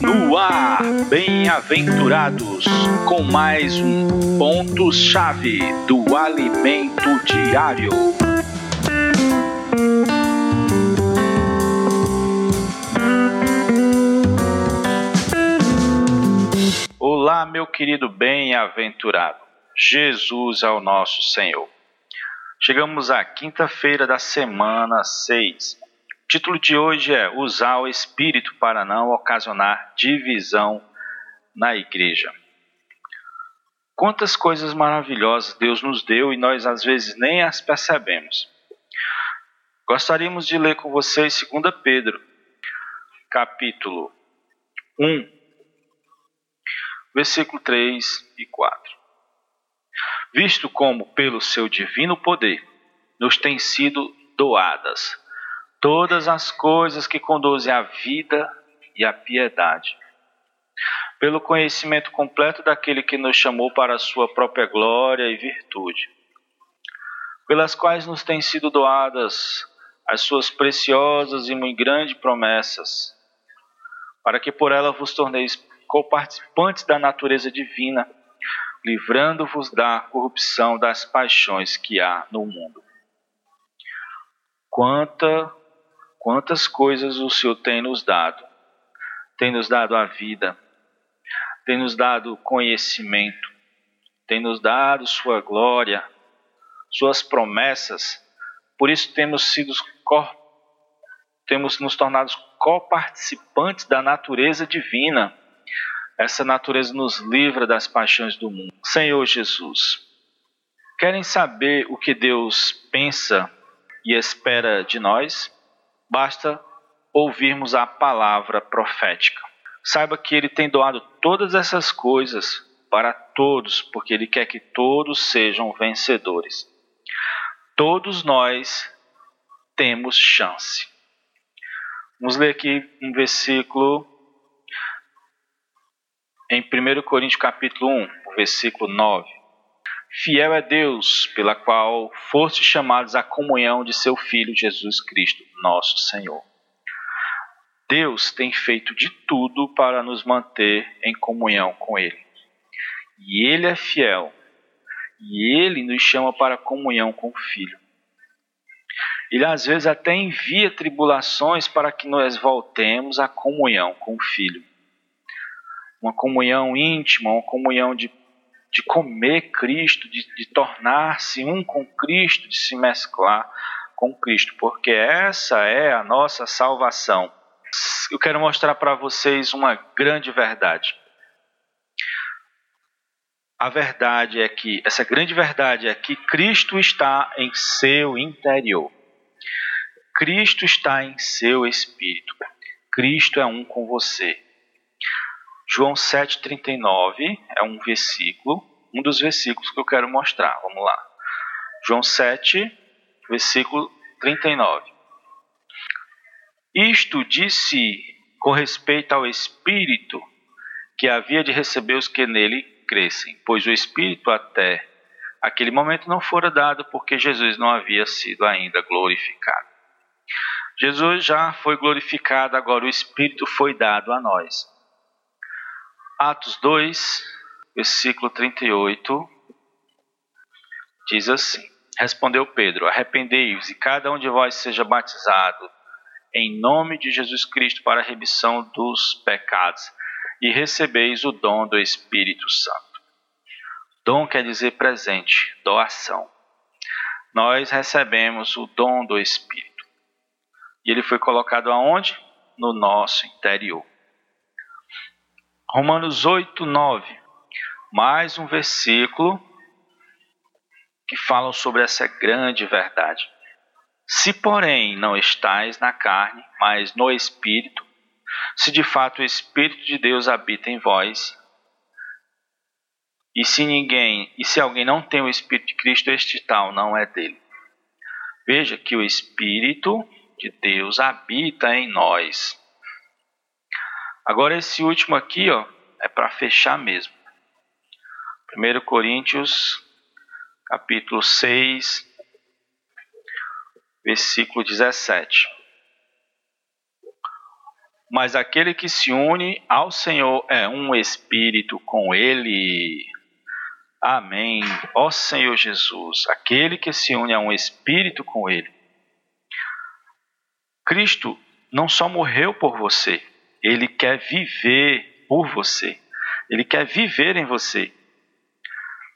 No ar, bem-aventurados, com mais um ponto-chave do alimento diário. Olá, meu querido bem-aventurado. Jesus é o nosso Senhor. Chegamos à quinta-feira da semana 6. O título de hoje é Usar o Espírito para não ocasionar divisão na igreja. Quantas coisas maravilhosas Deus nos deu e nós às vezes nem as percebemos. Gostaríamos de ler com vocês 2 Pedro, capítulo 1, versículo 3 e 4 visto como, pelo seu divino poder, nos têm sido doadas todas as coisas que conduzem à vida e à piedade. Pelo conhecimento completo daquele que nos chamou para a sua própria glória e virtude, pelas quais nos têm sido doadas as suas preciosas e muito grandes promessas, para que por ela vos torneis coparticipantes da natureza divina livrando-vos da corrupção das paixões que há no mundo. Quanta, quantas coisas o Senhor tem nos dado. Tem nos dado a vida, tem nos dado conhecimento, tem nos dado sua glória, suas promessas. Por isso temos sido temos nos tornado coparticipantes da natureza divina essa natureza nos livra das paixões do mundo. Senhor Jesus, querem saber o que Deus pensa e espera de nós? Basta ouvirmos a palavra profética. Saiba que Ele tem doado todas essas coisas para todos, porque Ele quer que todos sejam vencedores. Todos nós temos chance. Vamos ler aqui um versículo em 1 Coríntios capítulo 1, versículo 9. Fiel é Deus, pela qual foste chamados à comunhão de seu Filho Jesus Cristo, nosso Senhor. Deus tem feito de tudo para nos manter em comunhão com Ele. E Ele é fiel, e Ele nos chama para comunhão com o Filho. Ele às vezes até envia tribulações para que nós voltemos à comunhão com o Filho uma comunhão íntima, uma comunhão de, de comer Cristo, de, de tornar-se um com Cristo, de se mesclar com Cristo, porque essa é a nossa salvação. Eu quero mostrar para vocês uma grande verdade. A verdade é que, essa grande verdade é que Cristo está em seu interior. Cristo está em seu espírito. Cristo é um com você. João 7,39 é um versículo, um dos versículos que eu quero mostrar. Vamos lá. João 7, versículo 39. Isto disse com respeito ao Espírito que havia de receber os que nele crescem, pois o Espírito até aquele momento não fora dado porque Jesus não havia sido ainda glorificado. Jesus já foi glorificado, agora o Espírito foi dado a nós. Atos 2, versículo 38, diz assim: Respondeu Pedro: Arrependei-vos e cada um de vós seja batizado em nome de Jesus Cristo para a remissão dos pecados e recebeis o dom do Espírito Santo. Dom quer dizer presente, doação. Nós recebemos o dom do Espírito. E ele foi colocado aonde? No nosso interior. Romanos 8, 9. Mais um versículo que falam sobre essa grande verdade. Se, porém, não estais na carne, mas no Espírito, se de fato o Espírito de Deus habita em vós, e se ninguém, e se alguém não tem o Espírito de Cristo, este tal não é dele. Veja que o Espírito de Deus habita em nós. Agora esse último aqui, ó, é para fechar mesmo. 1 Coríntios, capítulo 6, versículo 17. Mas aquele que se une ao Senhor é um espírito com ele. Amém. Ó Senhor Jesus, aquele que se une a um espírito com ele. Cristo não só morreu por você, ele quer viver por você. Ele quer viver em você.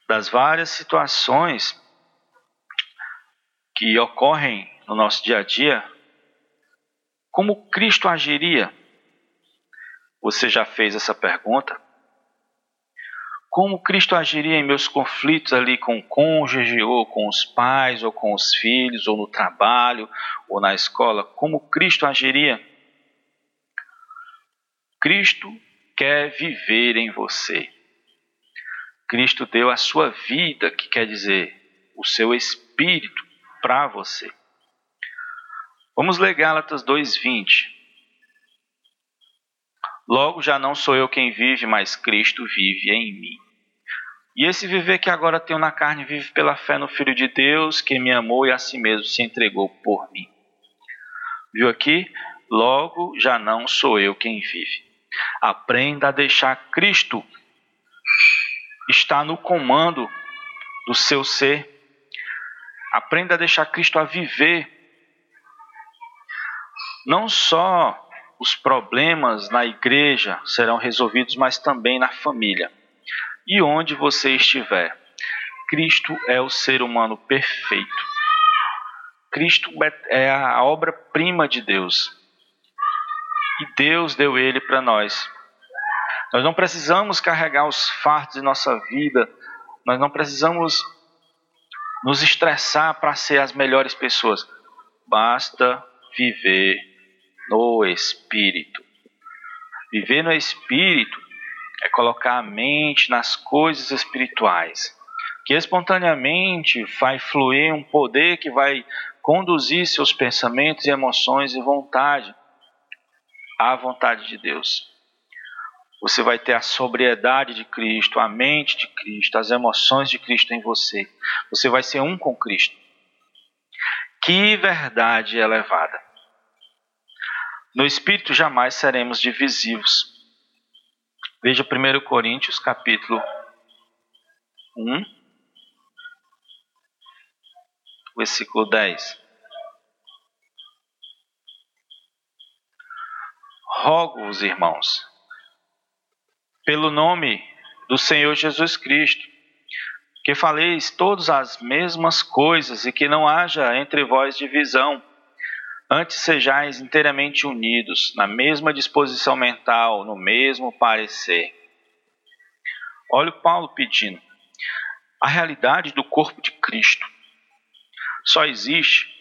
Das várias situações que ocorrem no nosso dia a dia, como Cristo agiria? Você já fez essa pergunta? Como Cristo agiria em meus conflitos ali com o cônjuge, ou com os pais, ou com os filhos, ou no trabalho, ou na escola? Como Cristo agiria? Cristo quer viver em você. Cristo deu a sua vida, que quer dizer o seu espírito, para você. Vamos ler Gálatas 2:20. Logo já não sou eu quem vive, mas Cristo vive em mim. E esse viver que agora tenho na carne vive pela fé no Filho de Deus, que me amou e a si mesmo se entregou por mim. Viu aqui? Logo já não sou eu quem vive. Aprenda a deixar Cristo estar no comando do seu ser. Aprenda a deixar Cristo a viver. Não só os problemas na igreja serão resolvidos, mas também na família. E onde você estiver, Cristo é o ser humano perfeito. Cristo é a obra-prima de Deus. E Deus deu ele para nós. Nós não precisamos carregar os fardos de nossa vida, nós não precisamos nos estressar para ser as melhores pessoas. Basta viver no Espírito. Viver no Espírito é colocar a mente nas coisas espirituais, que espontaneamente vai fluir um poder que vai conduzir seus pensamentos e emoções e vontade à vontade de Deus. Você vai ter a sobriedade de Cristo, a mente de Cristo, as emoções de Cristo em você. Você vai ser um com Cristo. Que verdade elevada! No espírito jamais seremos divisivos. Veja 1 Coríntios capítulo 1, versículo 10. Rogo-vos, irmãos, pelo nome do Senhor Jesus Cristo, que faleis todas as mesmas coisas e que não haja entre vós divisão, antes sejais inteiramente unidos, na mesma disposição mental, no mesmo parecer. Olha o Paulo pedindo. A realidade do corpo de Cristo só existe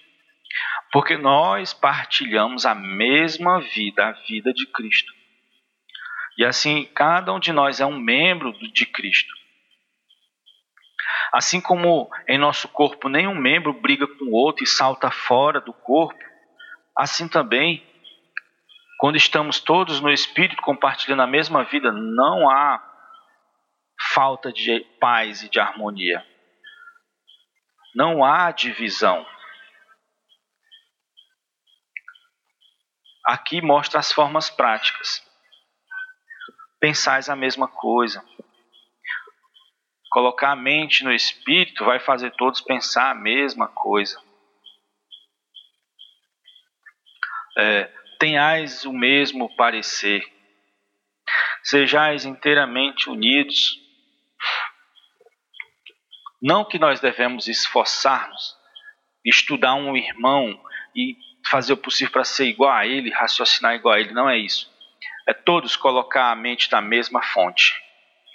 porque nós partilhamos a mesma vida, a vida de Cristo. E assim, cada um de nós é um membro de Cristo. Assim como em nosso corpo nenhum membro briga com o outro e salta fora do corpo, assim também, quando estamos todos no Espírito compartilhando a mesma vida, não há falta de paz e de harmonia. Não há divisão. Aqui mostra as formas práticas. Pensais a mesma coisa. Colocar a mente no espírito vai fazer todos pensar a mesma coisa. É, tenhais o mesmo parecer. Sejais inteiramente unidos. Não que nós devemos esforçar-nos, estudar um irmão e fazer o possível para ser igual a ele, raciocinar igual a ele, não é isso. É todos colocar a mente na mesma fonte,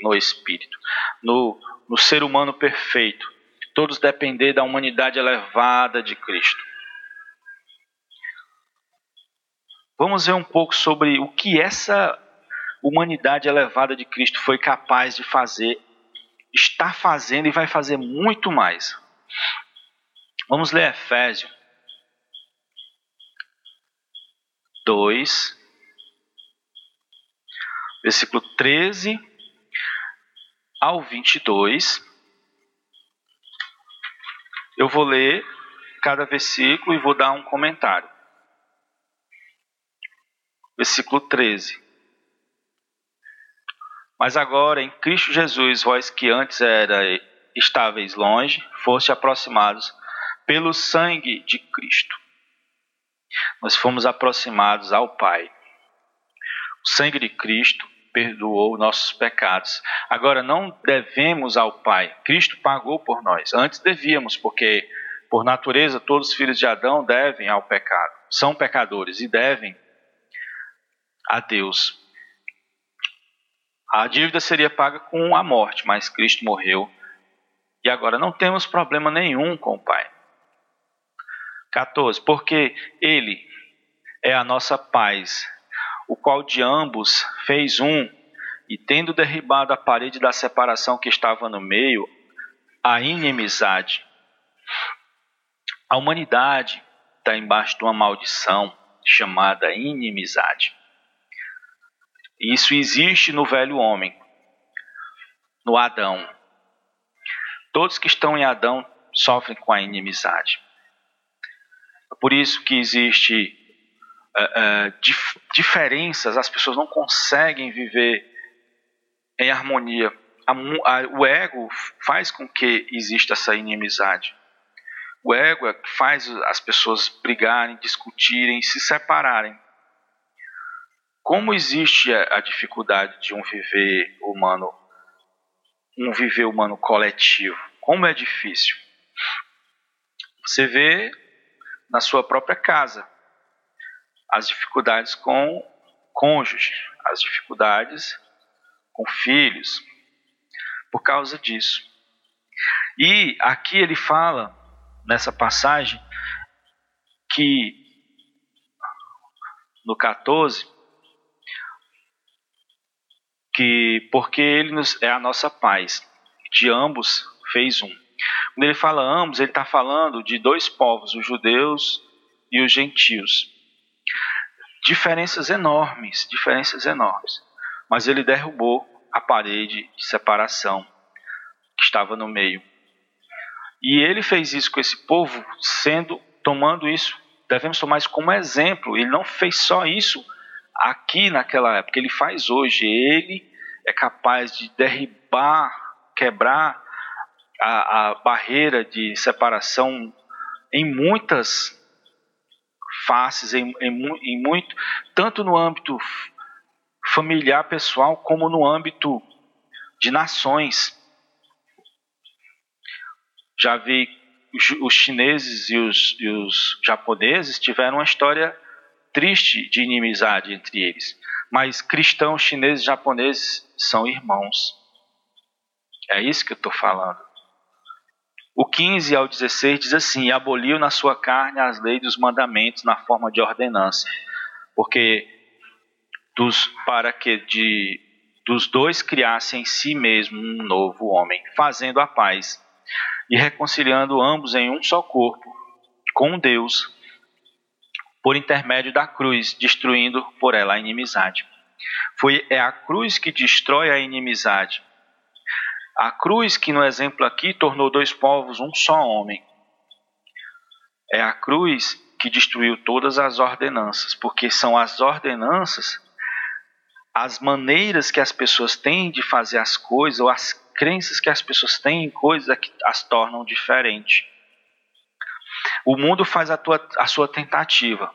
no espírito, no, no ser humano perfeito, todos depender da humanidade elevada de Cristo. Vamos ver um pouco sobre o que essa humanidade elevada de Cristo foi capaz de fazer, está fazendo e vai fazer muito mais. Vamos ler Efésios 2, versículo 13 ao 22. Eu vou ler cada versículo e vou dar um comentário. Versículo 13. Mas agora em Cristo Jesus, vós que antes era estáveis longe, foste aproximados pelo sangue de Cristo. Nós fomos aproximados ao Pai. O sangue de Cristo perdoou nossos pecados. Agora não devemos ao Pai. Cristo pagou por nós. Antes devíamos, porque por natureza todos os filhos de Adão devem ao pecado. São pecadores e devem a Deus. A dívida seria paga com a morte, mas Cristo morreu e agora não temos problema nenhum com o Pai. 14. Porque Ele é a nossa paz, o qual de ambos fez um, e tendo derribado a parede da separação que estava no meio, a inimizade. A humanidade está embaixo de uma maldição chamada inimizade. Isso existe no velho homem, no Adão. Todos que estão em Adão sofrem com a inimizade. É por isso que existe uh, uh, dif diferenças, as pessoas não conseguem viver em harmonia. A, a, o ego faz com que exista essa inimizade. O ego é que faz as pessoas brigarem, discutirem, se separarem. Como existe a, a dificuldade de um viver humano, um viver humano coletivo? Como é difícil. Você vê na sua própria casa as dificuldades com cônjuge, as dificuldades com filhos, por causa disso. E aqui ele fala, nessa passagem, que no 14, que porque ele nos, é a nossa paz, de ambos fez um. Quando ele fala ambos, ele está falando de dois povos, os judeus e os gentios. Diferenças enormes, diferenças enormes mas ele derrubou a parede de separação que estava no meio. E ele fez isso com esse povo, sendo tomando isso, devemos tomar isso como exemplo. Ele não fez só isso aqui naquela época, ele faz hoje. Ele é capaz de derribar, quebrar a, a barreira de separação em muitas faces, em, em, em muito, tanto no âmbito familiar, pessoal, como no âmbito de nações. Já vi os chineses e os, e os japoneses tiveram uma história triste de inimizade entre eles. Mas cristãos, chineses e japoneses são irmãos. É isso que eu estou falando. O 15 ao 16 diz assim: aboliu na sua carne as leis dos mandamentos na forma de ordenança, porque dos, para que de, dos dois criassem em si mesmo um novo homem, fazendo a paz e reconciliando ambos em um só corpo com Deus por intermédio da cruz, destruindo por ela a inimizade. Foi é a cruz que destrói a inimizade. A cruz que no exemplo aqui tornou dois povos um só homem. É a cruz que destruiu todas as ordenanças, porque são as ordenanças as maneiras que as pessoas têm de fazer as coisas, ou as crenças que as pessoas têm em coisas é que as tornam diferentes. O mundo faz a, tua, a sua tentativa.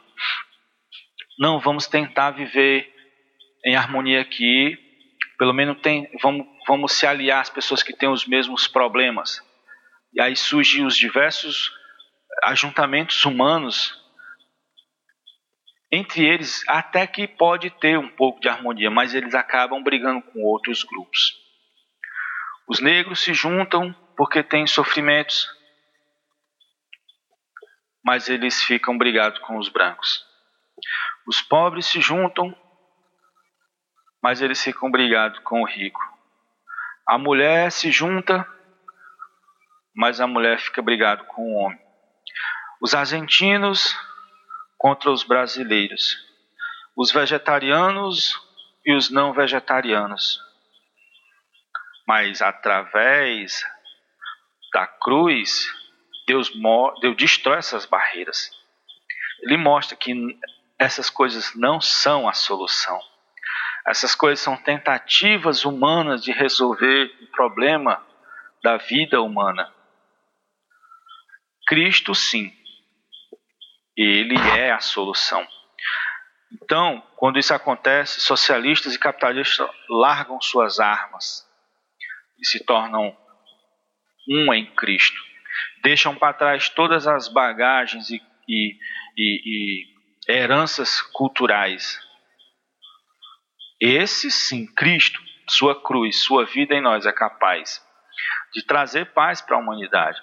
Não, vamos tentar viver em harmonia aqui. Pelo menos tem, vamos, vamos se aliar às pessoas que têm os mesmos problemas. E aí surgem os diversos ajuntamentos humanos entre eles, até que pode ter um pouco de harmonia, mas eles acabam brigando com outros grupos. Os negros se juntam porque têm sofrimentos, mas eles ficam brigados com os brancos. Os pobres se juntam, mas eles ficam brigados com o rico. A mulher se junta, mas a mulher fica brigado com o homem. Os argentinos contra os brasileiros, os vegetarianos e os não vegetarianos. Mas através da cruz, Deus, Deus destrói essas barreiras. Ele mostra que essas coisas não são a solução. Essas coisas são tentativas humanas de resolver o problema da vida humana. Cristo, sim, ele é a solução. Então, quando isso acontece, socialistas e capitalistas largam suas armas e se tornam um em Cristo. Deixam para trás todas as bagagens e, e, e, e heranças culturais. Esse sim, Cristo, sua cruz, sua vida em nós é capaz de trazer paz para a humanidade.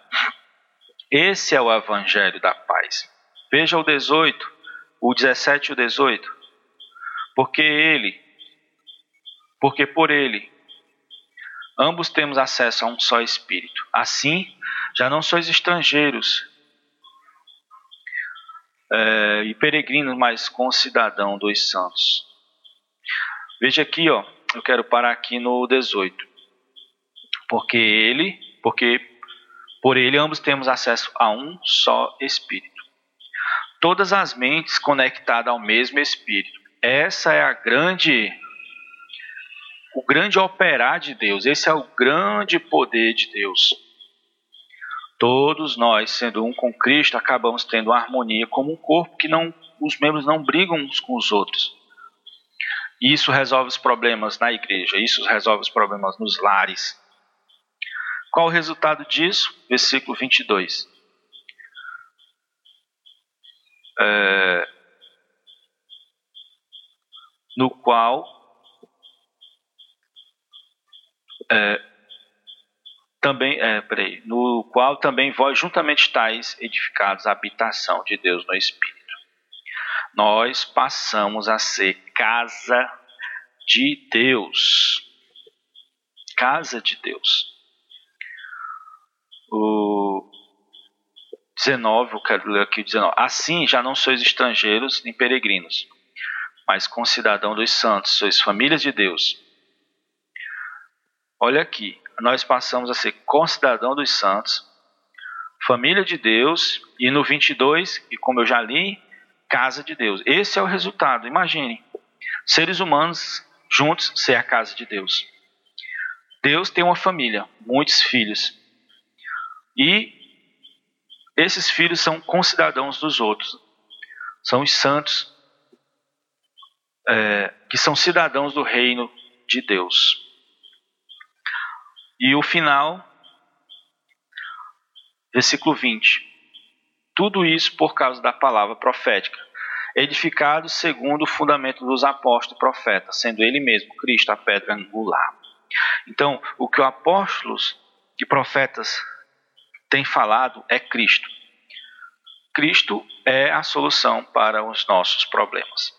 Esse é o evangelho da paz. Veja o 18, o 17 e o 18. Porque ele, porque por ele, ambos temos acesso a um só Espírito. Assim, já não sois estrangeiros é, e peregrinos, mas concidadão dos santos. Veja aqui, ó, eu quero parar aqui no 18. Porque ele, porque por ele ambos temos acesso a um só Espírito todas as mentes conectadas ao mesmo Espírito. Essa é a grande o grande operar de Deus, esse é o grande poder de Deus. Todos nós, sendo um com Cristo, acabamos tendo harmonia como um corpo que não os membros não brigam uns com os outros. Isso resolve os problemas na igreja, isso resolve os problemas nos lares. Qual o resultado disso? Versículo 22 é, no qual é, também é, peraí, no qual também vós juntamente estáis edificados a habitação de Deus no Espírito. Nós passamos a ser casa de Deus. Casa de Deus. O, 19, eu quero ler aqui 19. Assim já não sois estrangeiros nem peregrinos, mas concidadão dos santos, sois famílias de Deus. Olha aqui, nós passamos a ser concidadão dos santos, família de Deus, e no 22, e como eu já li, casa de Deus. Esse é o resultado, imagine. Seres humanos juntos ser a casa de Deus. Deus tem uma família, muitos filhos. E esses filhos são concidadãos dos outros. São os santos é, que são cidadãos do reino de Deus. E o final, versículo 20. Tudo isso por causa da palavra profética, edificado segundo o fundamento dos apóstolos e profetas, sendo ele mesmo Cristo a pedra angular. Então, o que os apóstolos e profetas tem falado é Cristo. Cristo é a solução para os nossos problemas.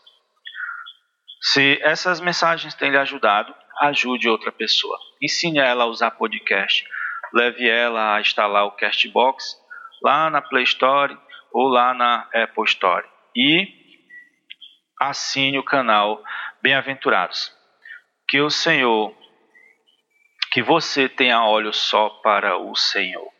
Se essas mensagens têm lhe ajudado, ajude outra pessoa. Ensine ela a usar podcast. Leve ela a instalar o Castbox lá na Play Store ou lá na Apple Store. E assine o canal Bem-aventurados. Que o Senhor, que você tenha olhos só para o Senhor.